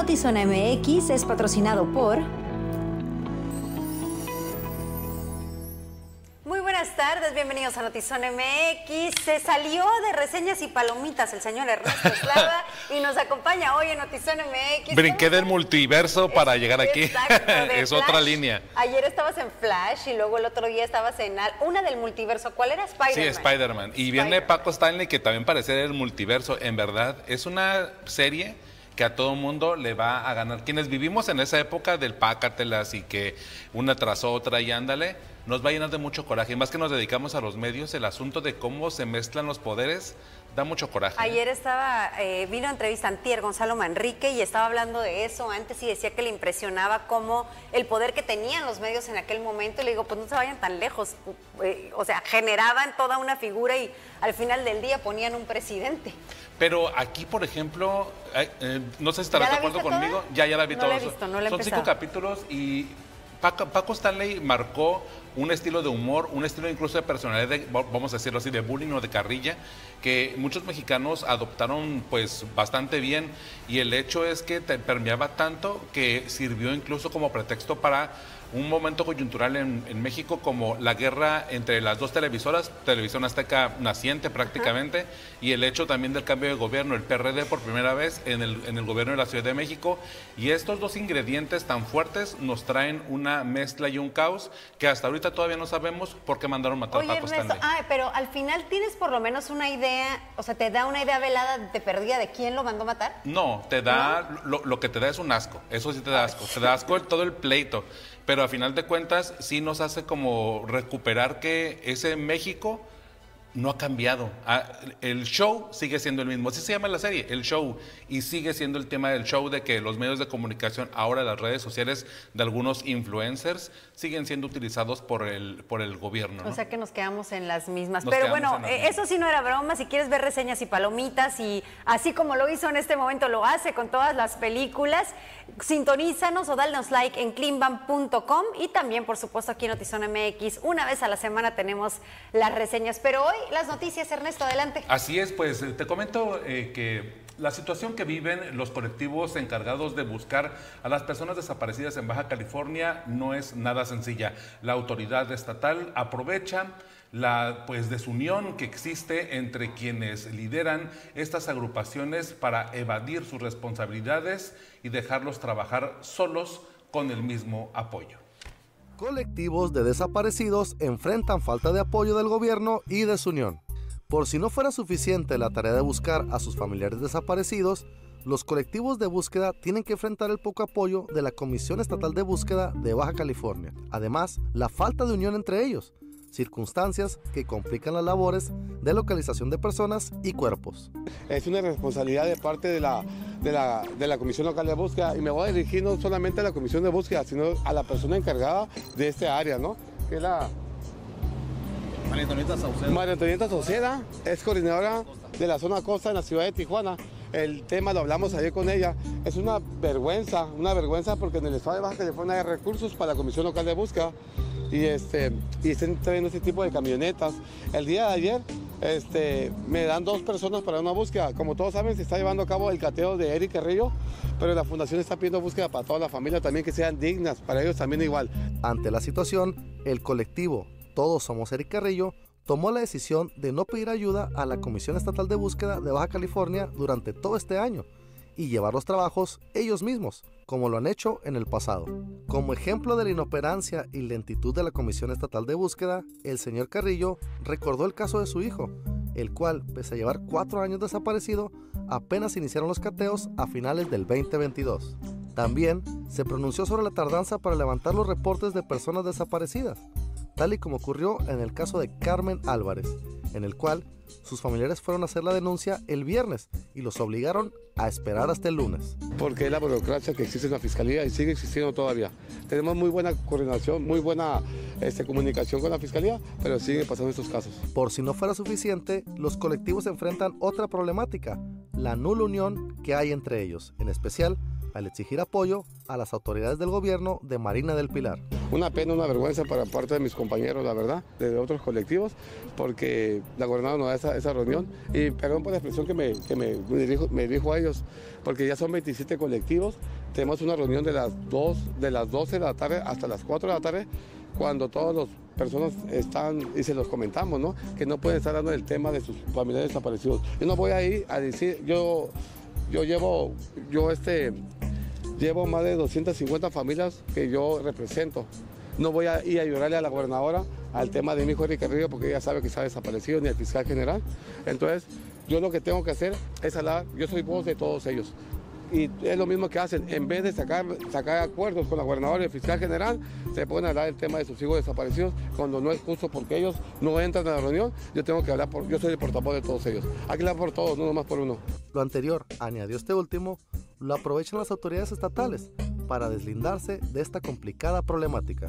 Notizona MX es patrocinado por... Muy buenas tardes, bienvenidos a Notizón MX. Se salió de reseñas y palomitas el señor Ernesto Eslava y nos acompaña hoy en Notizón MX. Brinqué del multiverso para llegar aquí. es otra línea. Ayer estabas en Flash y luego el otro día estabas en una del multiverso. ¿Cuál era Spider-Man? Sí, Spider-Man. y viene Paco Stanley que también parece el multiverso. En verdad, es una serie que a todo mundo le va a ganar. Quienes vivimos en esa época del pácatelas y que una tras otra y ándale, nos va a llenar de mucho coraje. Más que nos dedicamos a los medios, el asunto de cómo se mezclan los poderes da mucho coraje. ¿eh? Ayer estaba, eh, vino a entrevista Antier Gonzalo Manrique y estaba hablando de eso antes y decía que le impresionaba cómo el poder que tenían los medios en aquel momento. Y le digo, pues no se vayan tan lejos. Eh, o sea, generaban toda una figura y al final del día ponían un presidente. Pero aquí, por ejemplo, no sé si estarás de acuerdo conmigo. Ya, ya la vi no todo. he visto, no Son cinco capítulos y Paco, Stanley marcó un estilo de humor, un estilo incluso de personalidad, vamos a decirlo así, de bullying o de carrilla, que muchos mexicanos adoptaron pues bastante bien. Y el hecho es que te permeaba tanto que sirvió incluso como pretexto para un momento coyuntural en, México como la guerra entre las dos televisoras, Televisión Azteca naciente prácticamente, y el hecho también del cambio de gobierno, el PRD por primera vez en el, en el gobierno de la Ciudad de México. Y estos dos ingredientes tan fuertes nos traen una mezcla y un caos que hasta ahorita todavía no sabemos por qué mandaron matar a Paco Ernesto, Ah, pero al final tienes por lo menos una idea, o sea, te da una idea velada de perdida de quién lo mandó matar. No, te da, Lo, lo, que te da es un asco, eso sí te da asco, te da asco el, todo el pleito pero a final de cuentas sí nos hace como recuperar que ese México no ha cambiado. Ah, el show sigue siendo el mismo. Así se llama la serie, el show. Y sigue siendo el tema del show de que los medios de comunicación, ahora las redes sociales de algunos influencers, siguen siendo utilizados por el, por el gobierno. O sea que nos quedamos en las mismas. Pero bueno, eh, eso sí no era broma. Si quieres ver reseñas y palomitas, y así como lo hizo en este momento, lo hace con todas las películas, sintonízanos o danos like en cleanbam.com y también, por supuesto, aquí en Notizón MX. Una vez a la semana tenemos las reseñas. Pero hoy las noticias, Ernesto, adelante. Así es, pues te comento eh, que la situación que viven los colectivos encargados de buscar a las personas desaparecidas en Baja California no es nada sencilla. La autoridad estatal aprovecha la pues desunión que existe entre quienes lideran estas agrupaciones para evadir sus responsabilidades y dejarlos trabajar solos con el mismo apoyo. Colectivos de desaparecidos enfrentan falta de apoyo del gobierno y desunión. Por si no fuera suficiente la tarea de buscar a sus familiares desaparecidos, los colectivos de búsqueda tienen que enfrentar el poco apoyo de la Comisión Estatal de Búsqueda de Baja California. Además, la falta de unión entre ellos, circunstancias que complican las labores de localización de personas y cuerpos. Es una responsabilidad de parte de la, de la, de la Comisión Local de Búsqueda y me voy a dirigir no solamente a la Comisión de Búsqueda, sino a la persona encargada de este área, ¿no? Que es la... María Antonieta Sauceda. María Antonieta Sauceda es coordinadora de la zona costa en la ciudad de Tijuana. El tema lo hablamos ayer con ella. Es una vergüenza, una vergüenza porque en el estado de Baja California hay recursos para la Comisión Local de Búsqueda y, este, y estén trayendo este tipo de camionetas. El día de ayer este, me dan dos personas para una búsqueda. Como todos saben, se está llevando a cabo el cateo de Eric Carrillo, pero la fundación está pidiendo búsqueda para toda la familia también que sean dignas, para ellos también igual. Ante la situación, el colectivo Todos Somos Eric Carrillo tomó la decisión de no pedir ayuda a la Comisión Estatal de Búsqueda de Baja California durante todo este año y llevar los trabajos ellos mismos, como lo han hecho en el pasado. Como ejemplo de la inoperancia y lentitud de la Comisión Estatal de Búsqueda, el señor Carrillo recordó el caso de su hijo, el cual, pese a llevar cuatro años desaparecido, apenas iniciaron los cateos a finales del 2022. También se pronunció sobre la tardanza para levantar los reportes de personas desaparecidas, tal y como ocurrió en el caso de Carmen Álvarez, en el cual sus familiares fueron a hacer la denuncia el viernes y los obligaron a esperar hasta el lunes. Porque es la burocracia que existe en la fiscalía y sigue existiendo todavía. Tenemos muy buena coordinación, muy buena este, comunicación con la fiscalía, pero siguen pasando estos casos. Por si no fuera suficiente, los colectivos enfrentan otra problemática, la nula unión que hay entre ellos, en especial al exigir apoyo a las autoridades del gobierno de Marina del Pilar. Una pena, una vergüenza para parte de mis compañeros, la verdad, de otros colectivos, porque la gobernadora no da esa, reunión. Y perdón por la expresión que, me, que me, dirijo, me dirijo a ellos, porque ya son 27 colectivos, tenemos una reunión de las, 2, de las 12 de la tarde hasta las 4 de la tarde, cuando todas las personas están, y se los comentamos, ¿no? que no pueden estar dando el tema de sus familiares desaparecidos. Yo no voy a ir a decir, yo, yo llevo, yo este, llevo más de 250 familias que yo represento. No voy a ir a llorarle a la gobernadora al tema de mi hijo Enrique Carrillo porque ella sabe que está desaparecido, ni el fiscal general. Entonces, yo lo que tengo que hacer es hablar, yo soy voz de todos ellos y es lo mismo que hacen. En vez de sacar, sacar acuerdos con la gobernadora y el fiscal general, se pueden hablar el tema de sus hijos desaparecidos cuando no es justo porque ellos no entran a la reunión. Yo tengo que hablar por, yo soy el portavoz de todos ellos. Hay que hablar por todos, no nomás por uno. Lo anterior, añadió este último, lo aprovechan las autoridades estatales para deslindarse de esta complicada problemática.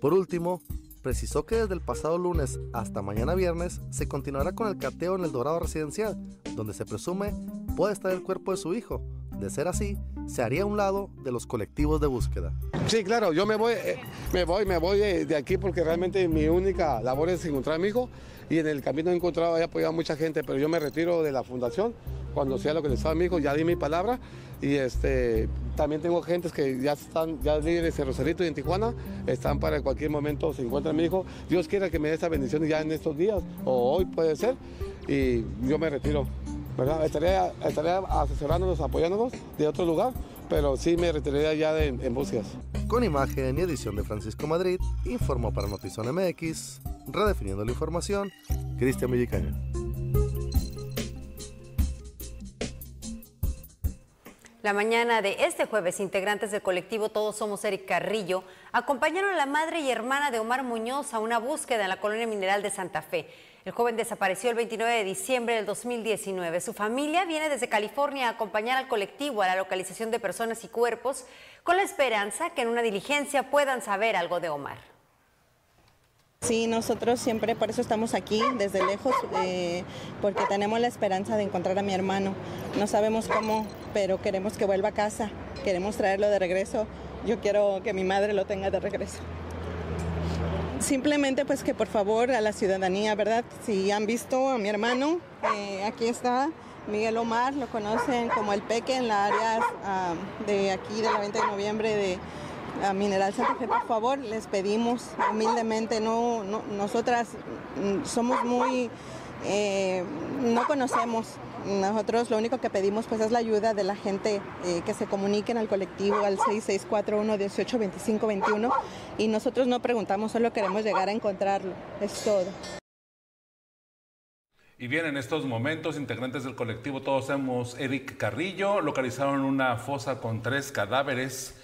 Por último, precisó que desde el pasado lunes hasta mañana viernes se continuará con el cateo en el Dorado Residencial, donde se presume puede estar el cuerpo de su hijo, de ser así, se haría a un lado de los colectivos de búsqueda. Sí, claro, yo me voy, eh, me voy, me voy de, aquí porque realmente mi única labor es encontrar a mi hijo y en el camino he encontrado, he apoyado a mucha gente, pero yo me retiro de la fundación cuando sea lo que les a mi hijo, ya di mi palabra y este, también tengo gentes que ya están, ya líderes en Rosarito y en Tijuana, están para cualquier momento se encuentra mi hijo. Dios quiera que me dé esa bendición ya en estos días o hoy puede ser y yo me retiro. Estaría, asesorándonos, apoyándonos de otro lugar, pero sí me retiraría ya de, en búsquedas. Con imagen y edición de Francisco Madrid, informó para Notizón MX, redefiniendo la información, Cristian Villicaña. La mañana de este jueves, integrantes del colectivo Todos Somos Eric Carrillo acompañaron a la madre y hermana de Omar Muñoz a una búsqueda en la colonia mineral de Santa Fe. El joven desapareció el 29 de diciembre del 2019. Su familia viene desde California a acompañar al colectivo a la localización de personas y cuerpos con la esperanza que en una diligencia puedan saber algo de Omar. Sí, nosotros siempre por eso estamos aquí desde lejos, eh, porque tenemos la esperanza de encontrar a mi hermano. No sabemos cómo, pero queremos que vuelva a casa, queremos traerlo de regreso. Yo quiero que mi madre lo tenga de regreso simplemente pues que por favor a la ciudadanía, ¿verdad? Si han visto a mi hermano, eh, aquí está Miguel Omar, lo conocen como el Peque en la área ah, de aquí de la 20 de noviembre de Mineral Santa Fe, por favor, les pedimos humildemente, no, nosotras mm, somos muy, eh, no conocemos nosotros lo único que pedimos pues es la ayuda de la gente eh, que se comuniquen al colectivo al 6641-182521 y nosotros no preguntamos, solo queremos llegar a encontrarlo, es todo. Y bien, en estos momentos, integrantes del colectivo Todos Somos Eric Carrillo localizaron una fosa con tres cadáveres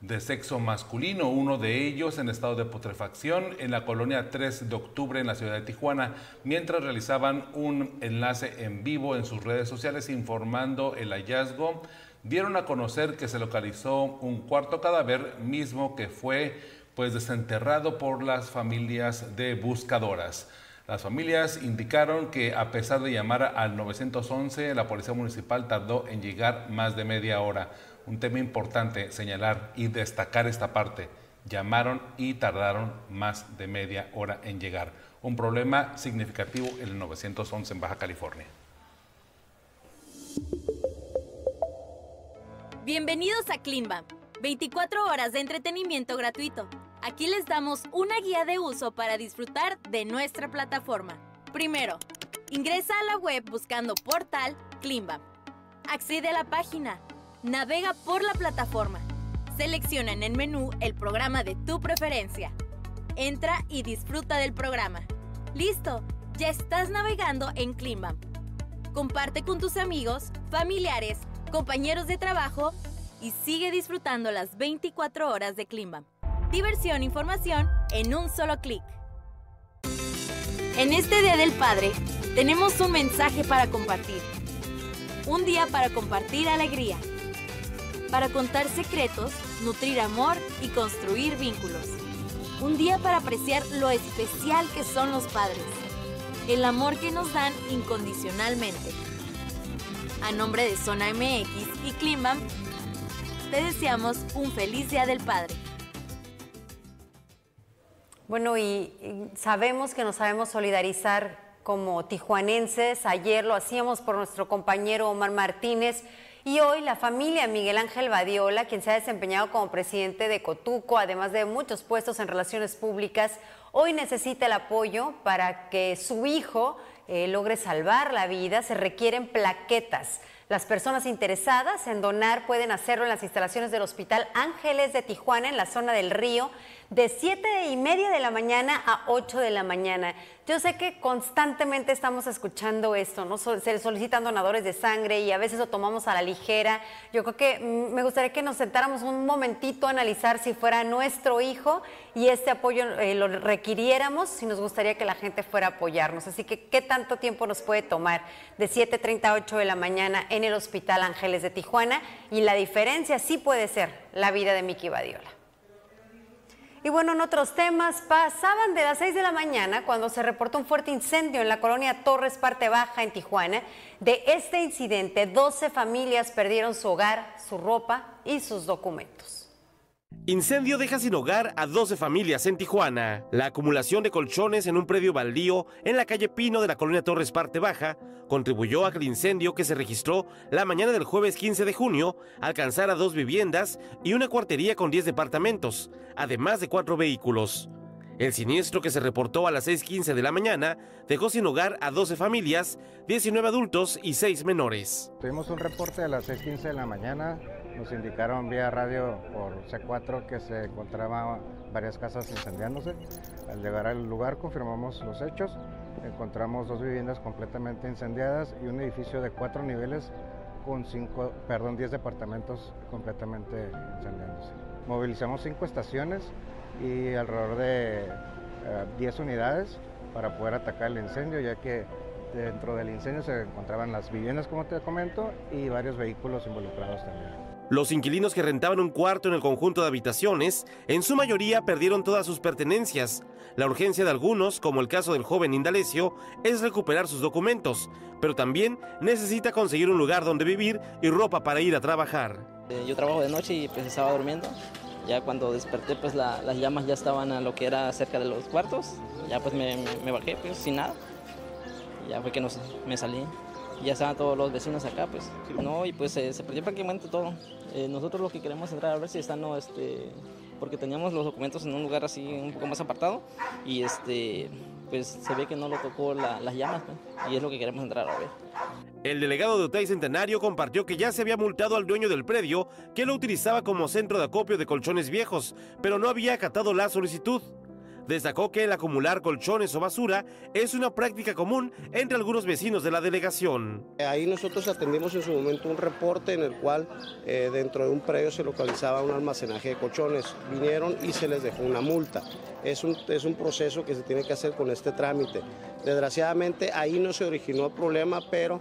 de sexo masculino, uno de ellos en estado de putrefacción en la colonia 3 de octubre en la ciudad de Tijuana, mientras realizaban un enlace en vivo en sus redes sociales informando el hallazgo, dieron a conocer que se localizó un cuarto cadáver mismo que fue pues desenterrado por las familias de buscadoras. Las familias indicaron que a pesar de llamar al 911, la policía municipal tardó en llegar más de media hora un tema importante señalar y destacar esta parte. Llamaron y tardaron más de media hora en llegar. Un problema significativo en el 911 en Baja California. Bienvenidos a Climba, 24 horas de entretenimiento gratuito. Aquí les damos una guía de uso para disfrutar de nuestra plataforma. Primero, ingresa a la web buscando portal Climba. Accede a la página Navega por la plataforma. Selecciona en el menú el programa de tu preferencia. Entra y disfruta del programa. ¡Listo! Ya estás navegando en Climbam. Comparte con tus amigos, familiares, compañeros de trabajo y sigue disfrutando las 24 horas de Climbam. Diversión e información en un solo clic. En este Día del Padre, tenemos un mensaje para compartir. Un día para compartir alegría para contar secretos, nutrir amor y construir vínculos. Un día para apreciar lo especial que son los padres, el amor que nos dan incondicionalmente. A nombre de Zona MX y Climbam, te deseamos un feliz Día del Padre. Bueno, y, sabemos que nos sabemos solidarizar como tijuanenses. Ayer lo hacíamos por nuestro compañero Omar Martínez. Y hoy la familia Miguel Ángel Badiola, quien se ha desempeñado como presidente de Cotuco, además de muchos puestos en relaciones públicas, hoy necesita el apoyo para que su hijo eh, logre salvar la vida. Se requieren plaquetas. Las personas interesadas en donar pueden hacerlo en las instalaciones del Hospital Ángeles de Tijuana, en la zona del río, de 7 y media de la mañana a 8 de la mañana. Yo sé que constantemente estamos escuchando esto, ¿no? Se solicitan donadores de sangre y a veces lo tomamos a la ligera. Yo creo que mm, me gustaría que nos sentáramos un momentito a analizar si fuera nuestro hijo y este apoyo eh, lo requiriéramos, si nos gustaría que la gente fuera a apoyarnos. Así que, ¿qué tanto tiempo nos puede tomar? De 7.30 a 8 de la mañana en el Hospital Ángeles de Tijuana. Y la diferencia sí puede ser la vida de Miki Badiola. Y bueno, en otros temas, pasaban de las 6 de la mañana cuando se reportó un fuerte incendio en la colonia Torres Parte Baja en Tijuana. De este incidente, 12 familias perdieron su hogar, su ropa y sus documentos. Incendio deja sin hogar a 12 familias en Tijuana. La acumulación de colchones en un predio baldío en la calle Pino de la colonia Torres Parte Baja contribuyó a que el incendio que se registró la mañana del jueves 15 de junio alcanzara dos viviendas y una cuartería con 10 departamentos, además de cuatro vehículos. El siniestro que se reportó a las 6.15 de la mañana dejó sin hogar a 12 familias, 19 adultos y 6 menores. Tuvimos un reporte a las 6.15 de la mañana nos indicaron vía radio por C4 que se encontraban varias casas incendiándose. Al llegar al lugar confirmamos los hechos. Encontramos dos viviendas completamente incendiadas y un edificio de cuatro niveles con cinco, perdón, 10 departamentos completamente incendiándose. Movilizamos cinco estaciones y alrededor de 10 eh, unidades para poder atacar el incendio, ya que dentro del incendio se encontraban las viviendas, como te comento, y varios vehículos involucrados también. Los inquilinos que rentaban un cuarto en el conjunto de habitaciones, en su mayoría perdieron todas sus pertenencias. La urgencia de algunos, como el caso del joven Indalecio, es recuperar sus documentos, pero también necesita conseguir un lugar donde vivir y ropa para ir a trabajar. Eh, yo trabajo de noche y pues estaba durmiendo. Ya cuando desperté, pues las llamas ya estaban a lo que era cerca de los cuartos. Ya pues me, bajé pues sin nada. Ya fue que no me salí ya estaban todos los vecinos acá, pues, no, y pues se perdió prácticamente todo. Eh, nosotros lo que queremos entrar a ver si están, no, este, porque teníamos los documentos en un lugar así un poco más apartado y este, pues se ve que no lo tocó las llamas, pues, y es lo que queremos entrar a ver. El delegado de Otay Centenario compartió que ya se había multado al dueño del predio que lo utilizaba como centro de acopio de colchones viejos, pero no había acatado la solicitud. Destacó que el acumular colchones o basura es una práctica común entre algunos vecinos de la delegación. Ahí nosotros atendimos en su momento un reporte en el cual eh, dentro de un predio se localizaba un almacenaje de colchones. Vinieron y se les dejó una multa. Es un, es un proceso que se tiene que hacer con este trámite. Desgraciadamente ahí no se originó el problema, pero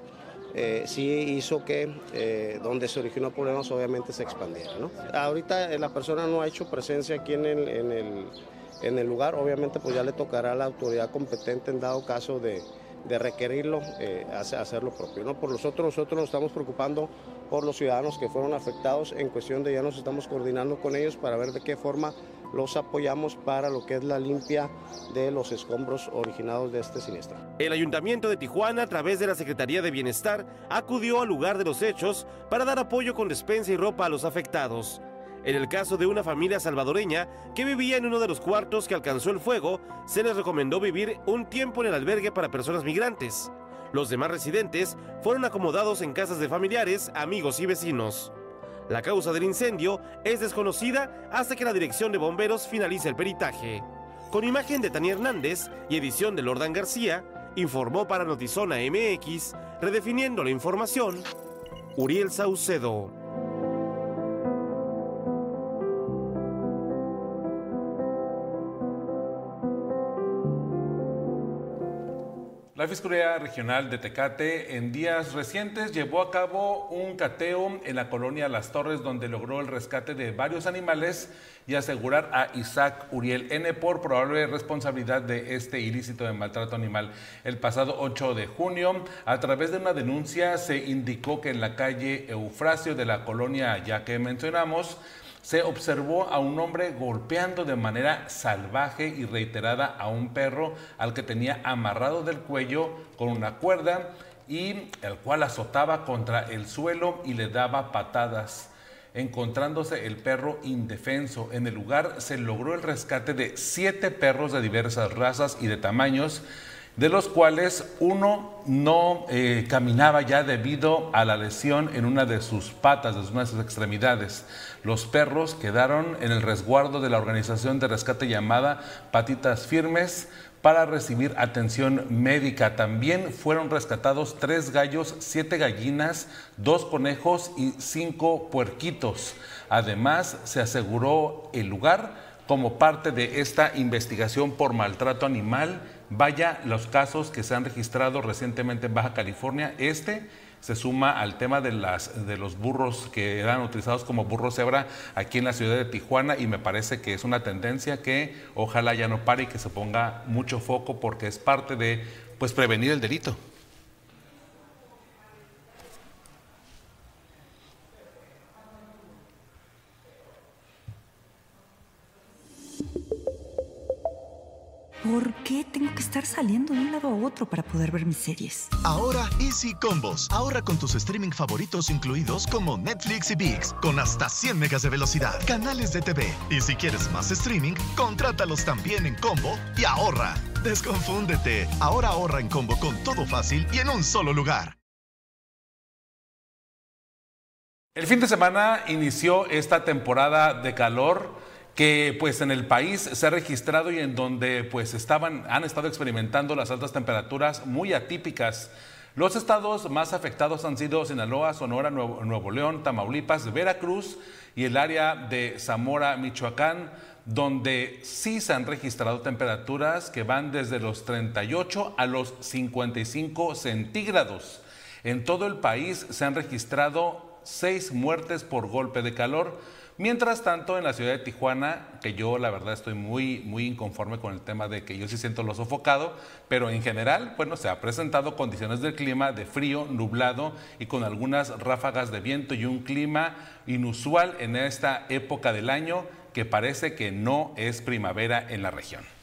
eh, sí hizo que eh, donde se originó problemas obviamente se expandiera. Ahorita la persona no ha hecho presencia aquí en el lugar. Obviamente pues ya le tocará a la autoridad competente en dado caso de, requerirlo, eh, hacer lo propio. ¿no? Por nosotros, nosotros nos estamos preocupando por los ciudadanos que fueron afectados. En cuestión de ya nos estamos coordinando con ellos para ver de qué forma los apoyamos para lo que es la limpia de los escombros originados de este siniestro. El Ayuntamiento de Tijuana, a través de la Secretaría de Bienestar, acudió al lugar de los hechos para dar apoyo con despensa y ropa a los afectados. En el caso de una familia salvadoreña que vivía en uno de los cuartos que alcanzó el fuego, se les recomendó vivir un tiempo en el albergue para personas migrantes. Los demás residentes fueron acomodados en casas de familiares, amigos y vecinos. La causa del incendio es desconocida hasta que la dirección de bomberos finalice el peritaje. Con imagen de Tania Hernández y edición de Lordan García, informó para Notizona MX, redefiniendo la información, Uriel Saucedo. La Fiscalía Regional de Tecate en días recientes llevó a cabo un cateo en la colonia Las Torres donde logró el rescate de varios animales y asegurar a Isaac Uriel N por probable responsabilidad de este ilícito de maltrato animal. El pasado 8 de junio, a través de una denuncia, se indicó que en la calle Eufrasio de la colonia ya que mencionamos, se observó a un hombre golpeando de manera salvaje y reiterada a un perro al que tenía amarrado del cuello con una cuerda y el cual azotaba contra el suelo y le daba patadas. Encontrándose el perro indefenso en el lugar, se logró el rescate de siete perros de diversas razas y de tamaños, de los cuales uno no eh, caminaba ya debido a la lesión en una de sus patas, de una de sus extremidades. Los perros quedaron en el resguardo de la organización de rescate llamada Patitas Firmes para recibir atención médica. También fueron rescatados tres gallos, siete gallinas, dos conejos y cinco puerquitos. Además, se aseguró el lugar como parte de esta investigación por maltrato animal. Vaya los casos que se han registrado recientemente en Baja California. Este se suma al tema de, las, de los burros que eran utilizados como burros cebra aquí en la ciudad de Tijuana y me parece que es una tendencia que ojalá ya no pare y que se ponga mucho foco porque es parte de pues prevenir el delito. ¿Por qué tengo que estar saliendo de un lado a otro para poder ver mis series? Ahora Easy Combos. Ahorra con tus streaming favoritos incluidos como Netflix y VIX, con hasta 100 megas de velocidad, canales de TV. Y si quieres más streaming, contrátalos también en combo y ahorra. Desconfúndete. Ahora ahorra en combo con todo fácil y en un solo lugar. El fin de semana inició esta temporada de calor que pues en el país se ha registrado y en donde pues estaban, han estado experimentando las altas temperaturas muy atípicas. Los estados más afectados han sido Sinaloa, Sonora, Nuevo, Nuevo León, Tamaulipas, Veracruz y el área de Zamora, Michoacán, donde sí se han registrado temperaturas que van desde los 38 a los 55 centígrados. En todo el país se han registrado seis muertes por golpe de calor Mientras tanto, en la ciudad de Tijuana, que yo la verdad estoy muy, muy inconforme con el tema de que yo sí siento lo sofocado, pero en general, bueno, se ha presentado condiciones del clima de frío, nublado y con algunas ráfagas de viento y un clima inusual en esta época del año que parece que no es primavera en la región.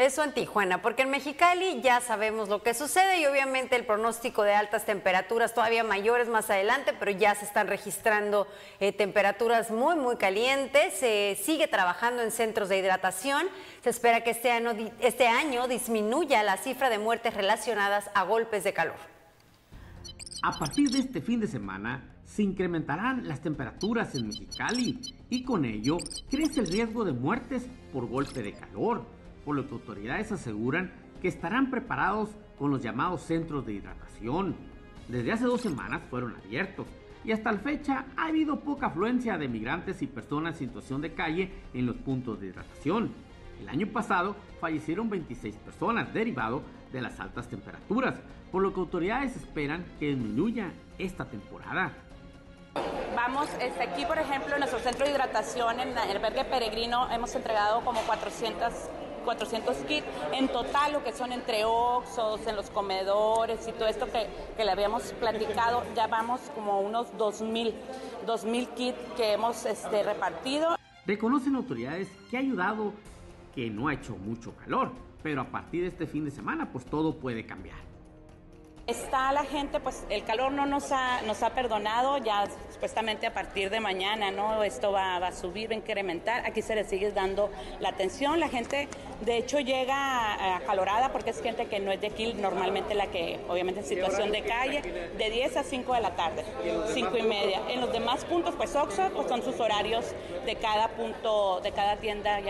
Eso en Tijuana, porque en Mexicali ya sabemos lo que sucede y obviamente el pronóstico de altas temperaturas todavía mayores más adelante, pero ya se están registrando eh, temperaturas muy, muy calientes. Se sigue trabajando en centros de hidratación. Se espera que este este año disminuya la cifra de muertes relacionadas a golpes de calor. A partir de este fin de semana, se incrementarán las temperaturas en Mexicali y con ello crece el riesgo de muertes por golpe de calor por lo que autoridades aseguran que estarán preparados con los llamados centros de hidratación. Desde hace dos semanas fueron abiertos y hasta la fecha ha habido poca afluencia de migrantes y personas en situación de calle en los puntos de hidratación. El año pasado fallecieron 26 personas derivado de las altas temperaturas, por lo que autoridades esperan que disminuya esta temporada. Vamos, este, aquí por ejemplo en nuestro centro de hidratación en el albergue peregrino hemos entregado como 400 400 kits. En total, lo que son entre oxos, en los comedores y todo esto que, que le habíamos platicado, ya vamos como unos 2.000, 2000 kits que hemos este, repartido. Reconocen autoridades que ha ayudado que no ha hecho mucho calor, pero a partir de este fin de semana, pues todo puede cambiar. Está la gente, pues el calor no nos ha, nos ha perdonado, ya supuestamente a partir de mañana, ¿no? Esto va, a subir, va a incrementar, aquí se le sigue dando la atención, la gente de hecho llega acalorada porque es gente que no es de aquí, normalmente la que, obviamente en situación de calle, de 10 a 5 de la tarde, 5 y media. En los demás puntos, pues Oxxo, pues son sus horarios de cada punto, de cada tienda.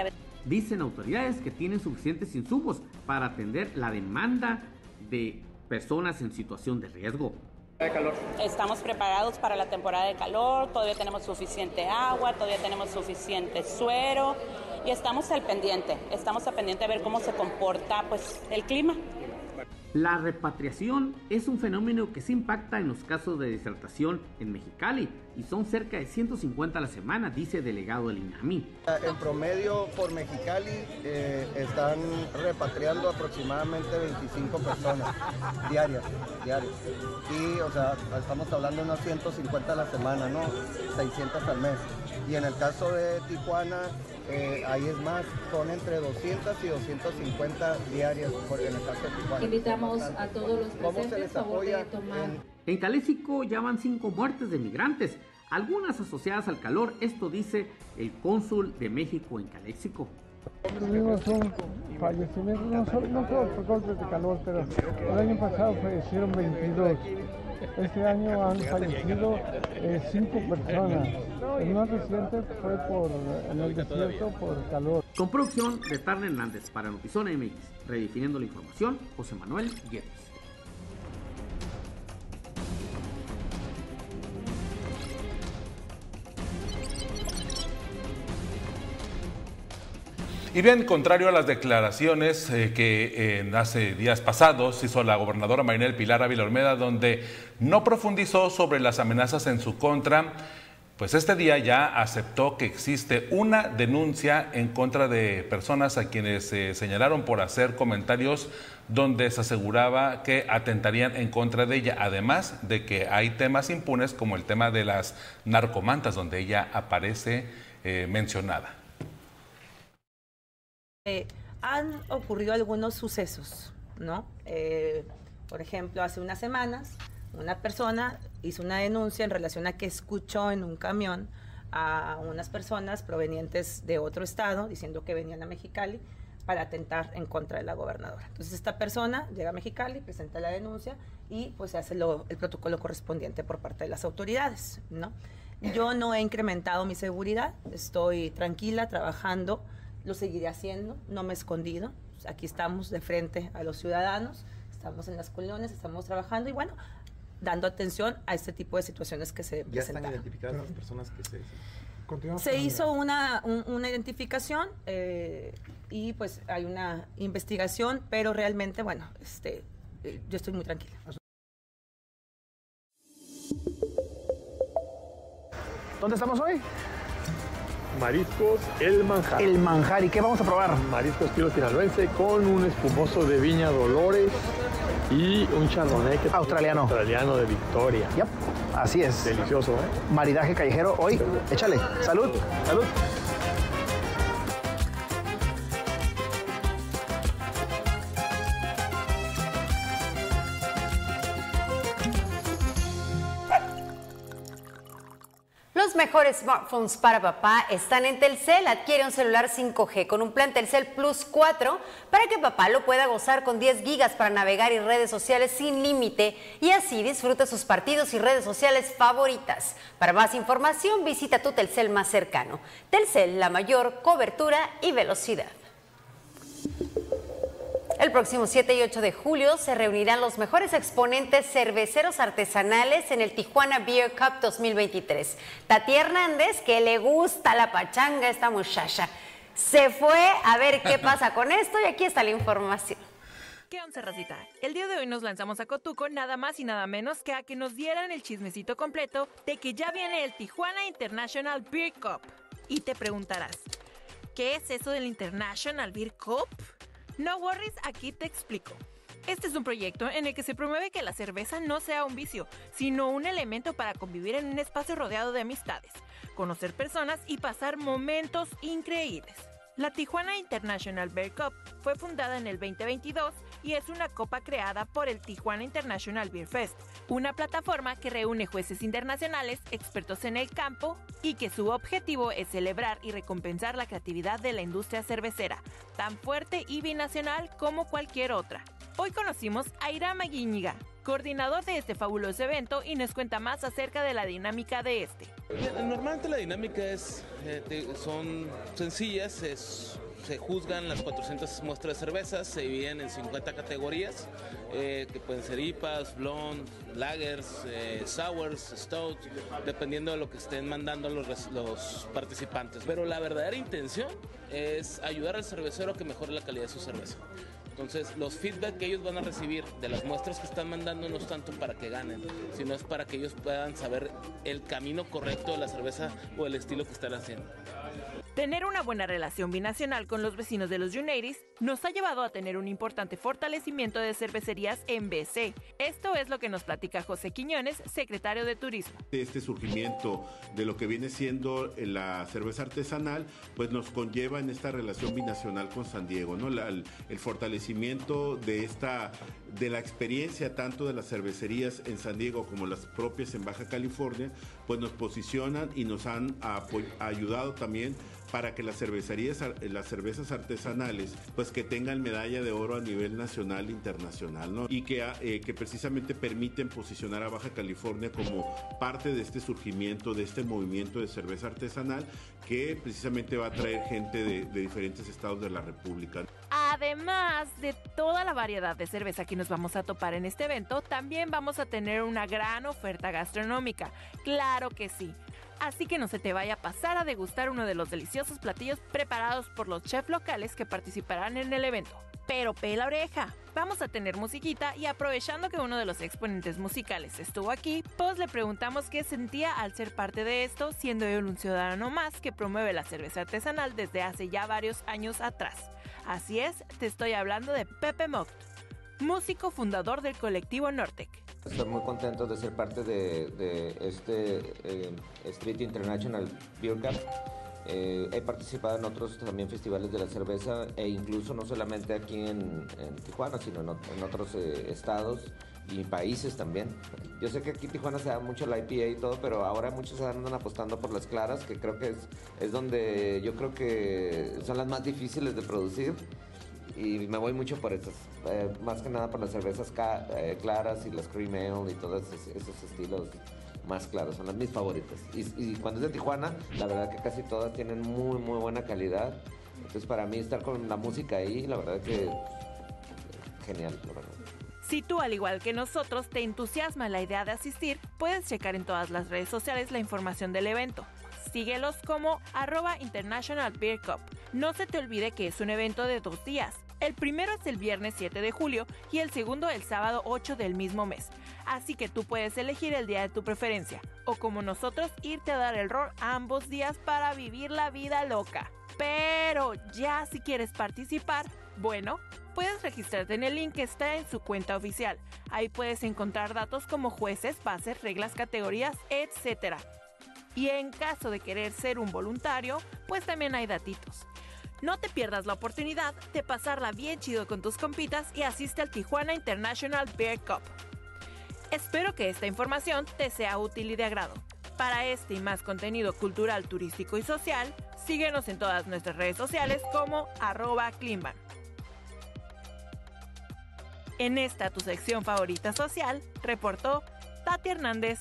Dicen autoridades que tienen suficientes insumos para atender la demanda de personas en situación de riesgo. Estamos preparados para la temporada de calor, todavía tenemos suficiente agua, todavía tenemos suficiente suero y estamos al pendiente, estamos al pendiente de ver cómo se comporta pues el clima. La repatriación es un fenómeno que se impacta en los casos de disertación en Mexicali y son cerca de 150 a la semana, dice delegado del INAMI. En promedio por Mexicali eh, están repatriando aproximadamente 25 personas diarias, diarias. Y, o sea, estamos hablando de unos 150 a la semana, ¿no? 600 al mes. Y en el caso de Tijuana, eh, ahí es más, son entre 200 y 250 diarias por, en el caso de Tijuana. Invitamos a todos los presentes a favor de tomar. En Caléxico ya van cinco muertes de migrantes, algunas asociadas al calor, esto dice el cónsul de México en Caléxico. Tuvimos un fallecimiento, no solo, no solo por golpes de calor, pero el año pasado fallecieron 22. Este año han fallecido eh, cinco personas. El más reciente fue por, en el desierto por calor. Con producción de Tarna Hernández para Notizona MX, redefiniendo la información, José Manuel Guedes. Y bien, contrario a las declaraciones eh, que eh, hace días pasados hizo la gobernadora Marinel Pilar Ávila Olmeda, donde no profundizó sobre las amenazas en su contra, pues este día ya aceptó que existe una denuncia en contra de personas a quienes se señalaron por hacer comentarios donde se aseguraba que atentarían en contra de ella, además de que hay temas impunes como el tema de las narcomantas, donde ella aparece eh, mencionada. Eh, han ocurrido algunos sucesos, ¿no? Eh, por ejemplo, hace unas semanas una persona hizo una denuncia en relación a que escuchó en un camión a unas personas provenientes de otro estado diciendo que venían a Mexicali para atentar en contra de la gobernadora. Entonces esta persona llega a Mexicali, presenta la denuncia y pues se hace el protocolo correspondiente por parte de las autoridades, ¿no? Yo no he incrementado mi seguridad, estoy tranquila trabajando lo seguiré haciendo, no me he escondido. Aquí estamos de frente a los ciudadanos, estamos en las colonias, estamos trabajando y bueno, dando atención a este tipo de situaciones que se ¿Ya están identificadas las personas que se... Se hizo una, una identificación eh, y pues hay una investigación, pero realmente, bueno, este, eh, yo estoy muy tranquila. ¿Dónde estamos hoy? Mariscos El Manjar. El Manjar. ¿Y qué vamos a probar? Mariscos estilo sinaloense con un espumoso de Viña Dolores y un chardonnay australiano. australiano de Victoria. Yep. Así es. Delicioso, ¿eh? Maridaje callejero hoy. Échale. Salud. Salud. Mejores smartphones para papá están en Telcel. Adquiere un celular 5G con un plan Telcel Plus 4 para que papá lo pueda gozar con 10 gigas para navegar y redes sociales sin límite y así disfrute sus partidos y redes sociales favoritas. Para más información visita tu Telcel más cercano. Telcel, la mayor cobertura y velocidad. El próximo 7 y 8 de julio se reunirán los mejores exponentes cerveceros artesanales en el Tijuana Beer Cup 2023. Tati Hernández, que le gusta la pachanga a esta muchacha, se fue a ver qué pasa con esto y aquí está la información. ¿Qué once, racita? El día de hoy nos lanzamos a Cotuco nada más y nada menos que a que nos dieran el chismecito completo de que ya viene el Tijuana International Beer Cup. Y te preguntarás, ¿qué es eso del International Beer Cup? No worries, aquí te explico. Este es un proyecto en el que se promueve que la cerveza no sea un vicio, sino un elemento para convivir en un espacio rodeado de amistades, conocer personas y pasar momentos increíbles. La Tijuana International Beer Cup fue fundada en el 2022 y es una copa creada por el Tijuana International Beer Fest, una plataforma que reúne jueces internacionales, expertos en el campo y que su objetivo es celebrar y recompensar la creatividad de la industria cervecera, tan fuerte y binacional como cualquier otra. Hoy conocimos a Irama Guíñiga, coordinador de este fabuloso evento y nos cuenta más acerca de la dinámica de este. Normalmente la dinámica es, eh, son sencillas, se juzgan las 400 muestras de cervezas, se dividen en 50 categorías, eh, que pueden ser IPAs, blondes, lagers, eh, sours, stouts, dependiendo de lo que estén mandando los, los participantes. Pero la verdadera intención es ayudar al cervecero a que mejore la calidad de su cerveza. Entonces, los feedback que ellos van a recibir de las muestras que están mandando no es tanto para que ganen, sino es para que ellos puedan saber el camino correcto de la cerveza o el estilo que están haciendo. Tener una buena relación binacional con los vecinos de los Unities nos ha llevado a tener un importante fortalecimiento de cervecerías en BC. Esto es lo que nos platica José Quiñones, secretario de Turismo. Este surgimiento de lo que viene siendo la cerveza artesanal, pues nos conlleva en esta relación binacional con San Diego, ¿no? el fortalecimiento de esta de la experiencia tanto de las cervecerías en San Diego como las propias en Baja California, pues nos posicionan y nos han ayudado también para que las cervecerías, las cervezas artesanales, pues que tengan medalla de oro a nivel nacional e internacional, ¿no? Y que, eh, que precisamente permiten posicionar a Baja California como parte de este surgimiento, de este movimiento de cerveza artesanal que precisamente va a traer gente de diferentes estados de la República. Además de toda la variedad de cerveza que nos vamos a topar en este evento, también vamos a tener una gran oferta gastronómica. Claro que sí. Así que no se te vaya a pasar a degustar uno de los deliciosos platillos preparados por los chefs locales que participarán en el evento. Pero pela oreja, vamos a tener musiquita y aprovechando que uno de los exponentes musicales estuvo aquí, pues le preguntamos qué sentía al ser parte de esto, siendo él un ciudadano más que promueve la cerveza artesanal desde hace ya varios años atrás. Así es, te estoy hablando de Pepe Moct, músico fundador del colectivo Nortec. Estoy muy contento de ser parte de, este eh, Street International Beer Cup. Eh, he participado en otros también festivales de la cerveza e incluso no solamente aquí en, Tijuana, sino en, otros eh, estados y países también. Yo sé que aquí en Tijuana se da mucho la IPA y todo, pero ahora muchos andan apostando por las claras, que creo que es, es donde yo creo que son las más difíciles de producir y me voy mucho por estas, eh, más que nada por las cervezas eh, claras y las cream ale y todos esos, estilos más claros, son las mis favoritas. Y, cuando es de Tijuana, la verdad que casi todas tienen muy, muy buena calidad. Entonces para mí estar con la música ahí, la verdad que genial, la verdad. Si tú, al igual que nosotros, te entusiasma la idea de asistir, puedes checar en todas las redes sociales la información del evento. Síguelos como arroba International Beer Cup. No se te olvide que es un evento de dos días. El primero es el viernes 7 de julio y el segundo el sábado 8 del mismo mes. Así que tú puedes elegir el día de tu preferencia. O como nosotros, irte a dar el rol ambos días para vivir la vida loca. Pero ya si quieres participar, bueno, puedes registrarte en el link que está en su cuenta oficial. Ahí puedes encontrar datos como jueces, bases, reglas, categorías, etc. Y en caso de querer ser un voluntario, pues también hay datitos. No te pierdas la oportunidad de pasarla bien chido con tus compitas y asiste al Tijuana International Beer Cup. Espero que esta información te sea útil y de agrado. Para este y más contenido cultural, turístico y social, síguenos en todas nuestras redes sociales como arroba Klimban. En esta tu sección favorita social, reportó Tati Hernández.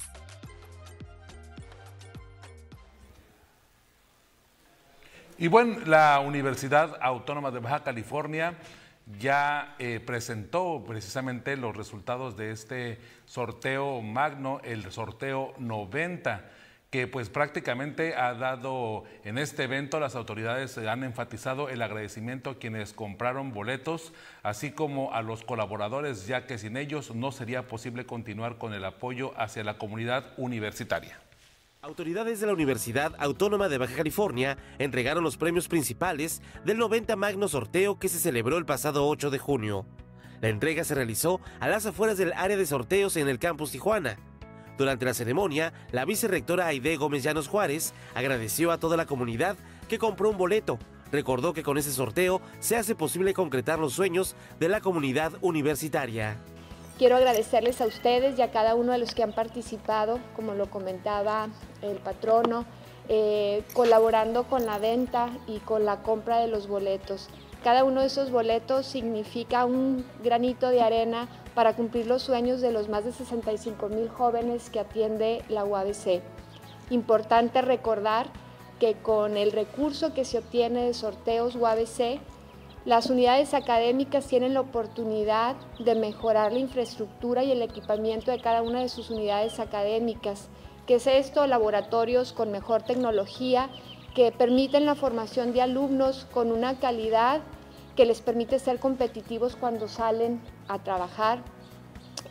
Y bueno, la Universidad Autónoma de Baja California ya eh, presentó precisamente los resultados de este sorteo magno, el sorteo 90 que pues prácticamente ha dado en este evento, las autoridades han enfatizado el agradecimiento a quienes compraron boletos, así como a los colaboradores, ya que sin ellos no sería posible continuar con el apoyo hacia la comunidad universitaria. Autoridades de la Universidad Autónoma de Baja California entregaron los premios principales del 90 Magno Sorteo que se celebró el pasado 8 de junio. La entrega se realizó a las afueras del área de sorteos en el campus Tijuana. Durante la ceremonia, la vicerrectora Aide Gómez Llanos Juárez agradeció a toda la comunidad que compró un boleto. Recordó que con ese sorteo se hace posible concretar los sueños de la comunidad universitaria. Quiero agradecerles a ustedes y a cada uno de los que han participado, como lo comentaba el patrono, eh, colaborando con la venta y con la compra de los boletos. Cada uno de esos boletos significa un granito de arena para cumplir los sueños de los más de 65 mil jóvenes que atiende la UABC. Importante recordar que con el recurso que se obtiene de sorteos UABC, las unidades académicas tienen la oportunidad de mejorar la infraestructura y el equipamiento de cada una de sus unidades académicas, que es esto, laboratorios con mejor tecnología que permiten la formación de alumnos con una calidad que les permite ser competitivos cuando salen a trabajar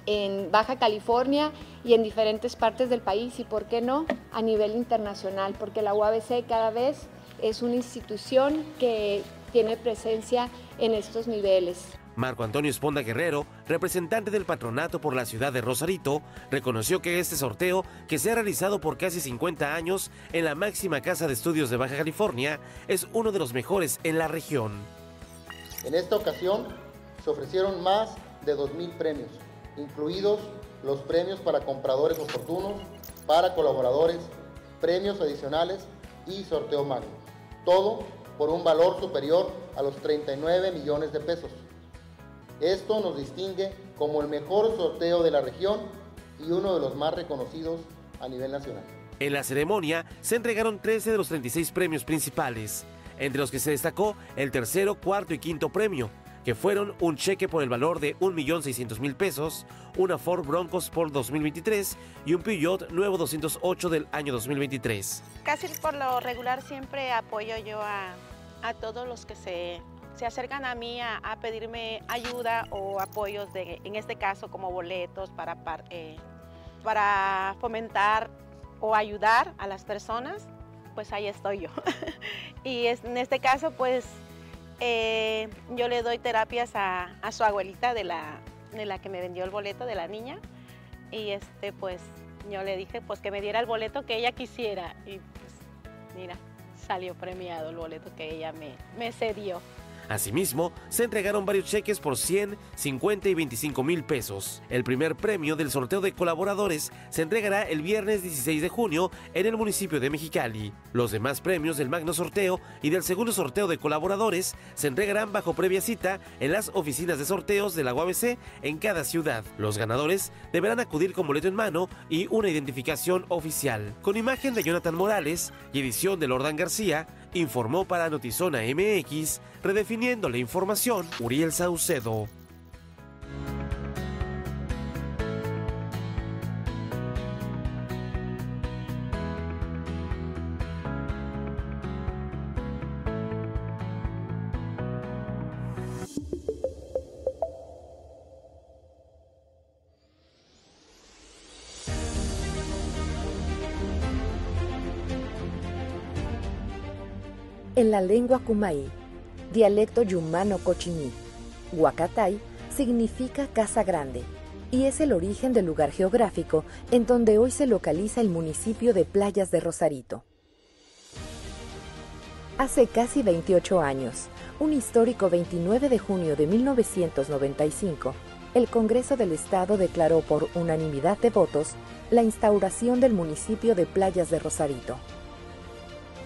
en Baja California y en diferentes partes del país y, por qué no, a nivel internacional, porque la UABC cada vez es una institución que tiene presencia en estos niveles. Marco Antonio Esponda Guerrero, representante del patronato por la ciudad de Rosarito, reconoció que este sorteo, que se ha realizado por casi 50 años en la máxima casa de estudios de Baja California, es uno de los mejores en la región. En esta ocasión se ofrecieron más de 2.000 premios, incluidos los premios para compradores oportunos, para colaboradores, premios adicionales y sorteo magno. Todo por un valor superior a los 39 millones de pesos. Esto nos distingue como el mejor sorteo de la región y uno de los más reconocidos a nivel nacional. En la ceremonia se entregaron 13 de los 36 premios principales, entre los que se destacó el tercero, cuarto y quinto premio, que fueron un cheque por el valor de 1.600.000 pesos, una Ford Broncos por 2023 y un Peugeot nuevo 208 del año 2023. Casi por lo regular siempre apoyo yo a, a todos los que se, se acercan a mí a, pedirme ayuda o apoyos, de, en este caso como boletos para, eh, para fomentar o ayudar a las personas, pues ahí estoy yo. y es, en este caso pues eh, yo le doy terapias a, a su abuelita de la, de la que me vendió el boleto, de la niña. Y este, pues yo le dije pues que me diera el boleto que ella quisiera. Y pues mira, salió premiado el boleto que ella me, me cedió. Asimismo, se entregaron varios cheques por 100, 50 y 25 mil pesos. El primer premio del sorteo de colaboradores se entregará el viernes 16 de junio en el municipio de Mexicali. Los demás premios del magno sorteo y del segundo sorteo de colaboradores se entregarán bajo previa cita en las oficinas de sorteos de la UABC en cada ciudad. Los ganadores deberán acudir con boleto en mano y una identificación oficial. Con imagen de Jonathan Morales y edición de Lordan García, informó para Notizona MX, redefiniendo la información, Uriel Saucedo. En la lengua Kumaí, dialecto yumano cochiní, Huacatay significa casa grande y es el origen del lugar geográfico en donde hoy se localiza el municipio de Playas de Rosarito. Hace casi 28 años, un histórico 29 de junio de 1995, el Congreso del Estado declaró por unanimidad de votos la instauración del municipio de Playas de Rosarito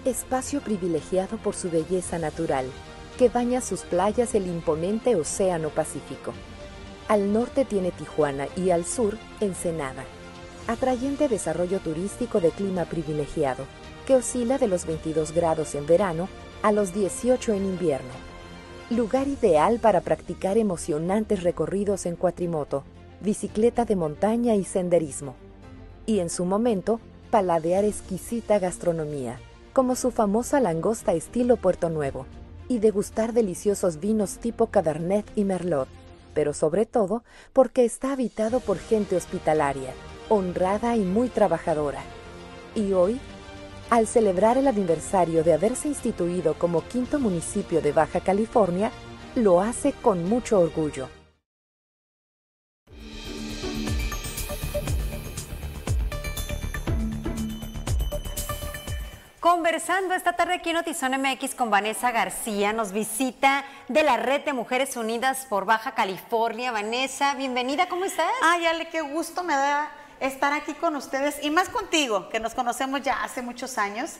espacio privilegiado por su belleza natural, que baña sus playas el imponente Océano Pacífico. Al norte tiene Tijuana y al sur Ensenada. Atrayente desarrollo turístico de clima privilegiado, que oscila de los 22 grados en verano a los 18 en invierno. Lugar ideal para practicar emocionantes recorridos en cuatrimoto, bicicleta de montaña y senderismo. Y en su momento, paladear exquisita gastronomía como su famosa langosta estilo Puerto Nuevo, y degustar deliciosos vinos tipo Cabernet y Merlot, pero sobre todo porque está habitado por gente hospitalaria, honrada y muy trabajadora. Y hoy, al celebrar el aniversario de haberse instituido como quinto municipio de Baja California, lo hace con mucho orgullo. Conversando esta tarde aquí en Notizón MX con Vanessa García, nos visita de la Red de Mujeres Unidas por Baja California. Vanessa, bienvenida, ¿cómo estás? Ay, Ale, qué gusto me da estar aquí con ustedes y más contigo, que nos conocemos ya hace muchos años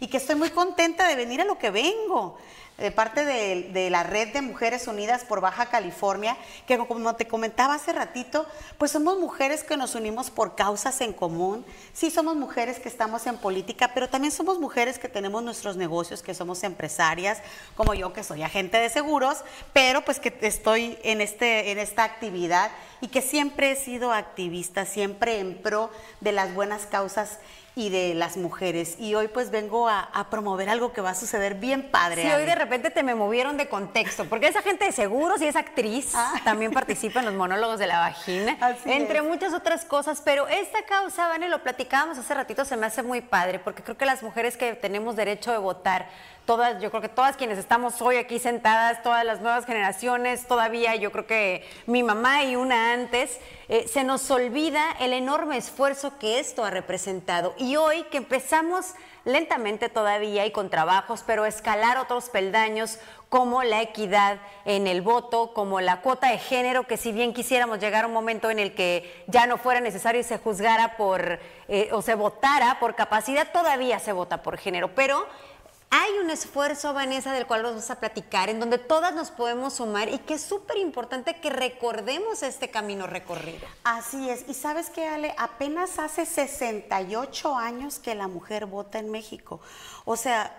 y que estoy muy contenta de venir a lo que vengo. De parte de, la Red de Mujeres Unidas por Baja California, que como te comentaba hace ratito, pues somos mujeres que nos unimos por causas en común. Sí, somos mujeres que estamos en política, pero también somos mujeres que tenemos nuestros negocios, que somos empresarias, como yo que soy agente de seguros, pero pues que estoy en, este, en esta actividad y que siempre he sido activista, siempre en pro de las buenas causas y de las mujeres. Y hoy pues vengo a, promover algo que va a suceder bien padre. Sí, hoy de repente te me movieron de contexto, porque esa gente de seguros y es actriz, ah. también participa en los monólogos de la vagina, entre muchas otras cosas, pero esta causa, Vane, lo platicábamos hace ratito, se me hace muy padre, porque creo que las mujeres que tenemos derecho de votar, todas, yo creo que todas quienes estamos hoy aquí sentadas, todas las nuevas generaciones, todavía yo creo que mi mamá y una antes, eh, se nos olvida el enorme esfuerzo que esto ha representado. Y hoy que empezamos lentamente todavía y con trabajos, pero escalar otros peldaños como la equidad en el voto, como la cuota de género, que si bien quisiéramos llegar a un momento en el que ya no fuera necesario y se juzgara por, eh, o se votara por capacidad, todavía se vota por género, pero hay un esfuerzo, Vanessa, del cual nos vamos a platicar, en donde todas nos podemos sumar y que es súper importante que recordemos este camino recorrido. Así es. Y sabes qué, Ale, apenas hace 68 años que la mujer vota en México. O sea,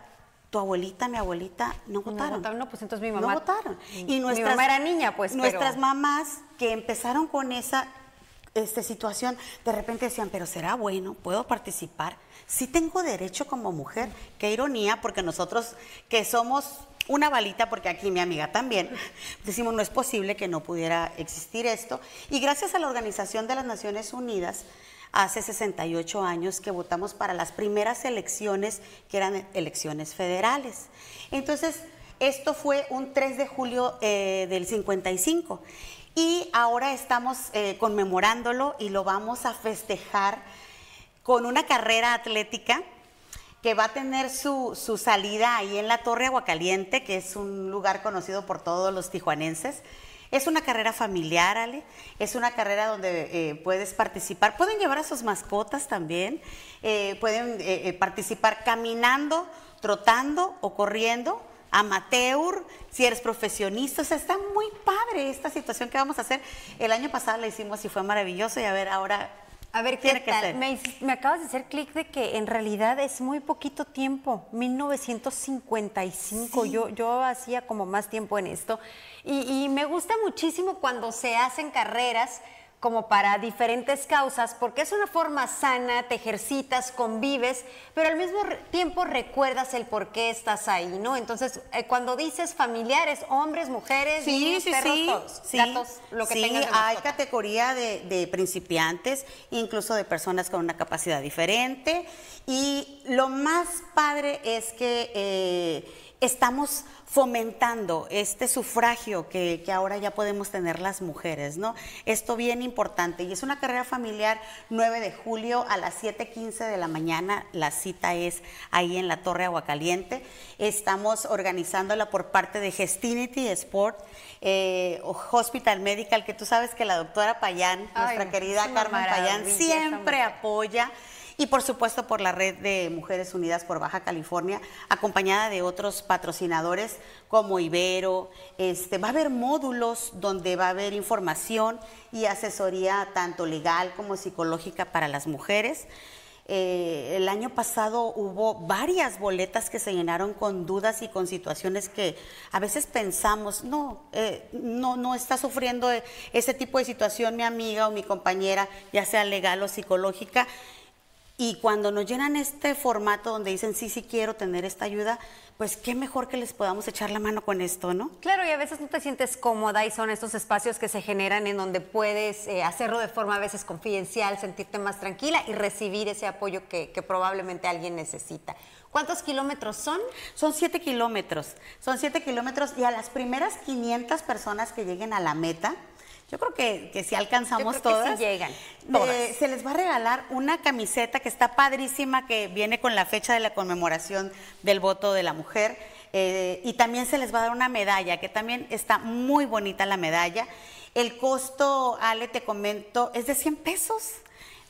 tu abuelita, mi abuelita no votaron. No, pues entonces mi mamá. No votaron. Y nuestras, mi mamá era niña, pues. Nuestras mamás que empezaron con esa este, situación, de repente decían, pero será bueno, puedo participar sí tengo derecho como mujer. Qué ironía, porque nosotros que somos una balita, porque aquí mi amiga también, decimos no es posible que no pudiera existir esto. Y gracias a la Organización de las Naciones Unidas, hace 68 años que votamos para las primeras elecciones, que eran elecciones federales. Entonces, esto fue un 3 de julio eh, del 55. Y ahora estamos eh, conmemorándolo y lo vamos a festejar con una carrera atlética que va a tener su, salida ahí en la Torre Aguacaliente, que es un lugar conocido por todos los tijuanenses. Es una carrera familiar, Ale. Es una carrera donde eh, puedes participar. Pueden llevar a sus mascotas también. Eh, pueden eh, participar caminando, trotando o corriendo. Amateur, si eres profesionista. O sea, está muy padre esta situación que vamos a hacer. El año pasado la hicimos y fue maravilloso. Y a ver, ahora a ver, ¿qué tal? Me, acabas de hacer clic de que en realidad es muy poquito tiempo, 1955. Yo, yo hacía como más tiempo en esto. Y, y me gusta muchísimo cuando se hacen carreras como para diferentes causas, porque es una forma sana, te ejercitas, convives, pero al mismo tiempo recuerdas el por qué estás ahí, ¿no? Entonces, eh, cuando dices familiares, hombres, mujeres, niños, perros, gatos, lo que tengas hay categoría de, principiantes, incluso de personas con una capacidad diferente, y lo más padre es que eh, estamos fomentando este sufragio que, ahora ya podemos tener las mujeres, ¿no? Esto bien importante. Y es una carrera familiar 9 de julio a las 7.15 de la mañana. La cita es ahí en la Torre Aguacaliente. Estamos organizándola por parte de Gestinity Sport, eh, Hospital Medical, que tú sabes que la doctora Payán, nuestra querida Carmen Payán, siempre apoya y por supuesto por la red de Mujeres Unidas por Baja California, acompañada de otros patrocinadores como Ibero. Este, va a haber módulos donde va a haber información y asesoría tanto legal como psicológica para las mujeres. Eh, el año pasado hubo varias boletas que se llenaron con dudas y con situaciones que a veces pensamos, no, eh, no, no está sufriendo ese tipo de situación mi amiga o mi compañera, ya sea legal o psicológica. Y cuando nos llenan este formato donde dicen, sí, sí quiero tener esta ayuda, pues qué mejor que les podamos echar la mano con esto, ¿no? Claro, y a veces no te sientes cómoda y son estos espacios que se generan en donde puedes eh, hacerlo de forma a veces confidencial, sentirte más tranquila y recibir ese apoyo que, que probablemente alguien necesita. ¿Cuántos kilómetros son? Son siete kilómetros. Son siete kilómetros y a las primeras 500 personas que lleguen a la meta, yo creo que, si alcanzamos todas, llegan. se les va a regalar una camiseta que está padrísima, que viene con la fecha de la conmemoración del voto de la mujer. Eh, y también se les va a dar una medalla, que también está muy bonita la medalla. El costo, Ale, te comento, es de 100 pesos.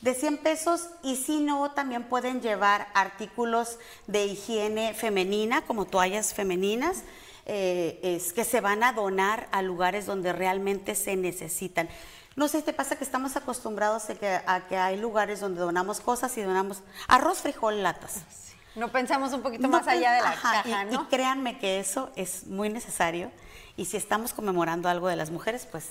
De 100 pesos y si no, también pueden llevar artículos de higiene femenina, como toallas femeninas, eh, es que se van a donar a lugares donde realmente se necesitan. No sé, te pasa que estamos acostumbrados a que, a que hay lugares donde donamos cosas y donamos arroz, frijol, latas. No pensamos un poquito más allá de la Ajá, caja, y- ¿no? y créanme que eso es muy necesario. Y si estamos conmemorando algo de las mujeres, pues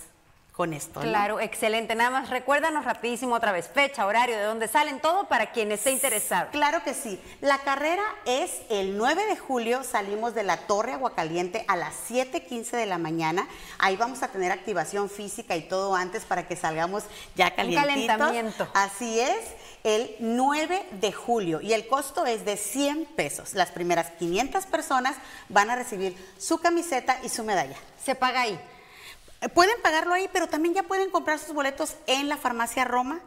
con esto. ¿no? Claro, excelente. Nada más recuérdanos rapidísimo otra vez, fecha, horario, de dónde salen, todo para quien esté interesado. Claro que sí. La carrera es el 9 de julio, salimos de la Torre Aguacaliente a las 7.15 de la mañana. Ahí vamos a tener activación física y todo antes para que salgamos ya calientitos. calentamiento. Así es, el 9 de julio y el costo es de 100 pesos. Las primeras 500 personas van a recibir su camiseta y su medalla. ¿Se paga ahí? Pueden pagarlo ahí, pero también ya pueden comprar sus boletos en la farmacia Roma,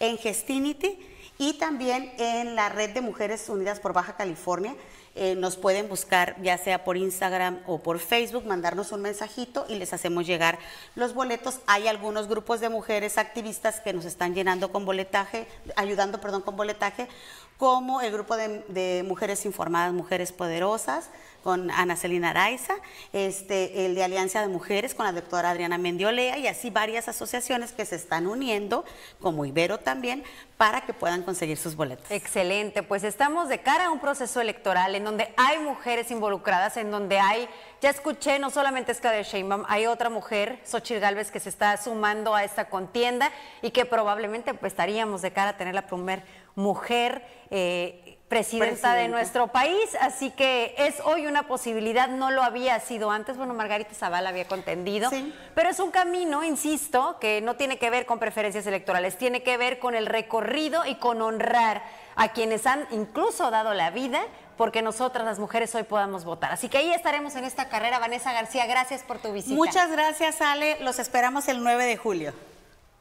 en Gestinity y también en la red de Mujeres Unidas por Baja California. Eh, nos pueden buscar ya sea por Instagram o por Facebook, mandarnos un mensajito y les hacemos llegar los boletos. Hay algunos grupos de mujeres activistas que nos están llenando con boletaje, ayudando, perdón, con boletaje, como el grupo de mujeres informadas, mujeres poderosas, con Ana Celina Araiza, este, el de Alianza de Mujeres con la doctora Adriana Mendiolea y así varias asociaciones que se están uniendo, como Ibero también, para que puedan conseguir sus boletos. Excelente, pues estamos de cara a un proceso electoral en donde hay mujeres involucradas, en donde hay, ya escuché, no solamente es Claudia Sheinbaum, hay otra mujer, Xochitl Galvez, que se está sumando a esta contienda y que probablemente pues, estaríamos de cara a tener la primer mujer eh, presidenta de nuestro país, así que es hoy una posibilidad, no lo había sido antes, bueno, Margarita Zavala había contendido, pero es un camino, insisto, que no tiene que ver con preferencias electorales, tiene que ver con el recorrido y con honrar a quienes han incluso dado la vida porque nosotras las mujeres hoy podamos votar. Así que ahí estaremos en esta carrera. Vanessa García, gracias por tu visita. Muchas gracias, Ale. Los esperamos el 9 de julio.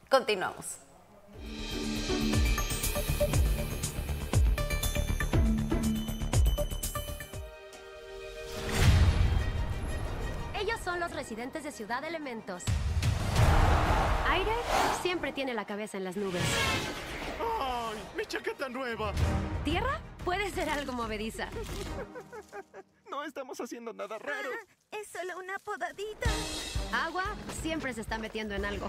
Continuamos. Son los residentes de Ciudad Elementos. Aire siempre tiene la cabeza en las nubes. ¡Ay! ¡Mi chaqueta nueva! Tierra puede ser algo movediza. No estamos haciendo nada raro. Es solo una podadita. Agua siempre se está metiendo en algo.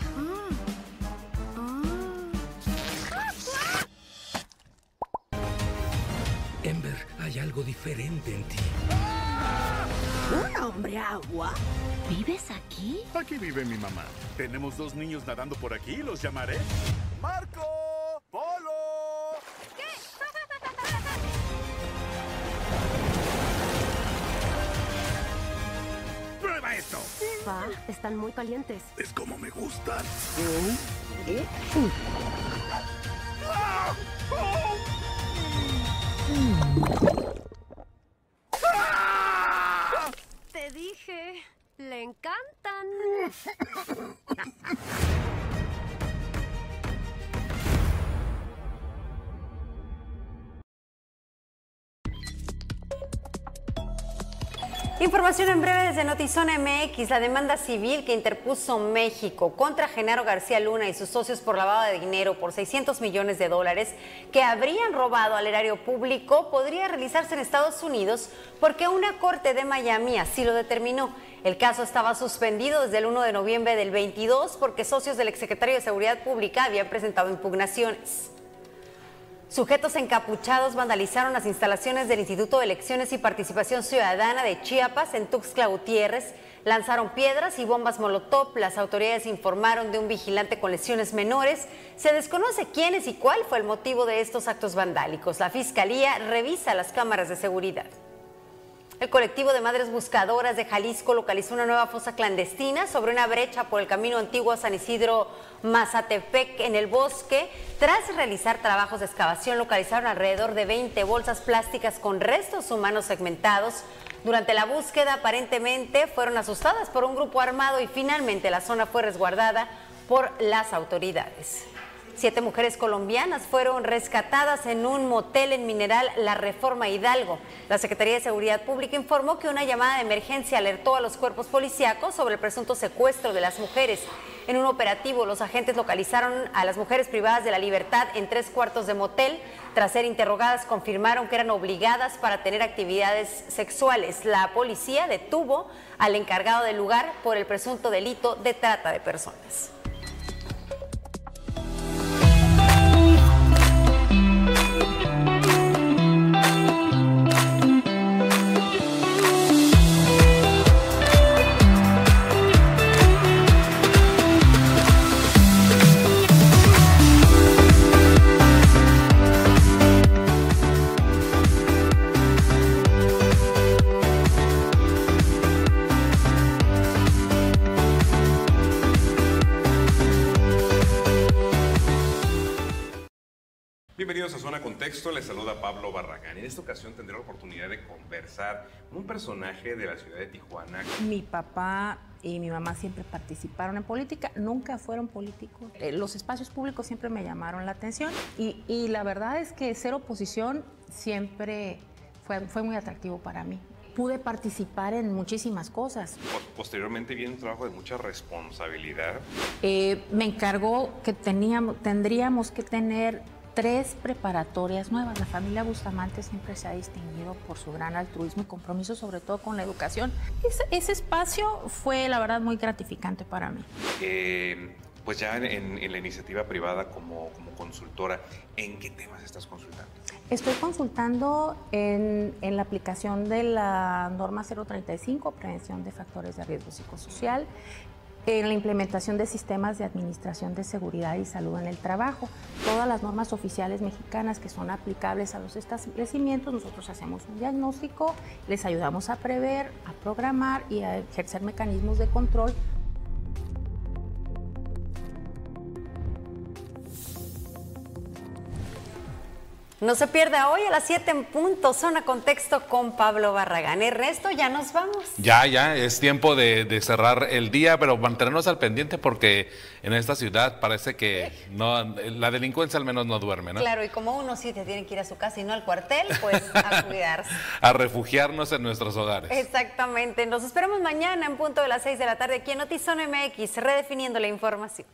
Ember, hay algo diferente en ti. ¿Un hombre agua? ¿Vives aquí? Aquí vive mi mamá. Tenemos dos niños nadando por aquí, los llamaré. ¡Marco! ¡Polo! ¡Prueba esto! Pa, están muy calientes. Es como me gustan. Te dije, le encantan. Información en breve desde Notizona MX. La demanda civil que interpuso México contra Genaro García Luna y sus socios por lavado de dinero por 600 millones de dólares que habrían robado al erario público podría realizarse en Estados Unidos porque una corte de Miami así lo determinó. El caso estaba suspendido desde el 1 de noviembre del 22 porque socios del exsecretario de Seguridad Pública habían presentado impugnaciones. Sujetos encapuchados vandalizaron las instalaciones del Instituto de Elecciones y Participación Ciudadana de Chiapas en Tuxtla Gutiérrez. Lanzaron piedras y bombas molotov. Las autoridades informaron de un vigilante con lesiones menores. Se desconoce quiénes y cuál fue el motivo de estos actos vandálicos. La Fiscalía revisa las cámaras de seguridad. El colectivo de madres buscadoras de Jalisco localizó una nueva fosa clandestina sobre una brecha por el camino antiguo a San Isidro Mazatepec en el bosque. Tras realizar trabajos de excavación, localizaron alrededor de 20 bolsas plásticas con restos humanos segmentados. Durante la búsqueda, aparentemente fueron asustadas por un grupo armado y finalmente la zona fue resguardada por las autoridades. Siete mujeres colombianas fueron rescatadas en un motel en Mineral La Reforma Hidalgo. La Secretaría de Seguridad Pública informó que una llamada de emergencia alertó a los cuerpos policíacos sobre el presunto secuestro de las mujeres. En un operativo, los agentes localizaron a las mujeres privadas de la libertad en tres cuartos de motel. Tras ser interrogadas, confirmaron que eran obligadas para tener actividades sexuales. La policía detuvo al encargado del lugar por el presunto delito de trata de personas. Bienvenidos a Zona Contexto, les saluda Pablo Barragán. En esta ocasión tendré la oportunidad de conversar con un personaje de la ciudad de Tijuana. Mi papá y mi mamá siempre participaron en política, nunca fueron políticos. Eh, los espacios públicos siempre me llamaron la atención y, y la verdad es que ser oposición siempre fue, fue muy atractivo para mí pude participar en muchísimas cosas. Posteriormente viene un trabajo de mucha responsabilidad. Eh, me encargó que teníamos, tendríamos que tener tres preparatorias nuevas. La familia Bustamante siempre se ha distinguido por su gran altruismo y compromiso, sobre todo con la educación. Ese, espacio fue, la verdad, muy gratificante para mí. Eh, pues ya en, la iniciativa privada como, como consultora, ¿en qué temas estás consultando? Estoy consultando en, en, la aplicación de la norma 035, prevención de factores de riesgo psicosocial, en la implementación de sistemas de administración de seguridad y salud en el trabajo. Todas las normas oficiales mexicanas que son aplicables a los establecimientos, nosotros hacemos un diagnóstico, les ayudamos a prever, a programar y a ejercer mecanismos de control No se pierda hoy a las 7 en punto, zona contexto con Pablo Barragán. resto ya nos vamos. Ya, ya, es tiempo de, cerrar el día, pero mantenernos al pendiente porque en esta ciudad parece que no, la delincuencia al menos no duerme, ¿no? Claro, y como uno sí te tiene que ir a su casa y no al cuartel, pues a cuidarse. a refugiarnos en nuestros hogares. Exactamente. Nos esperamos mañana en punto de las 6 de la tarde aquí en Notizón MX, redefiniendo la información.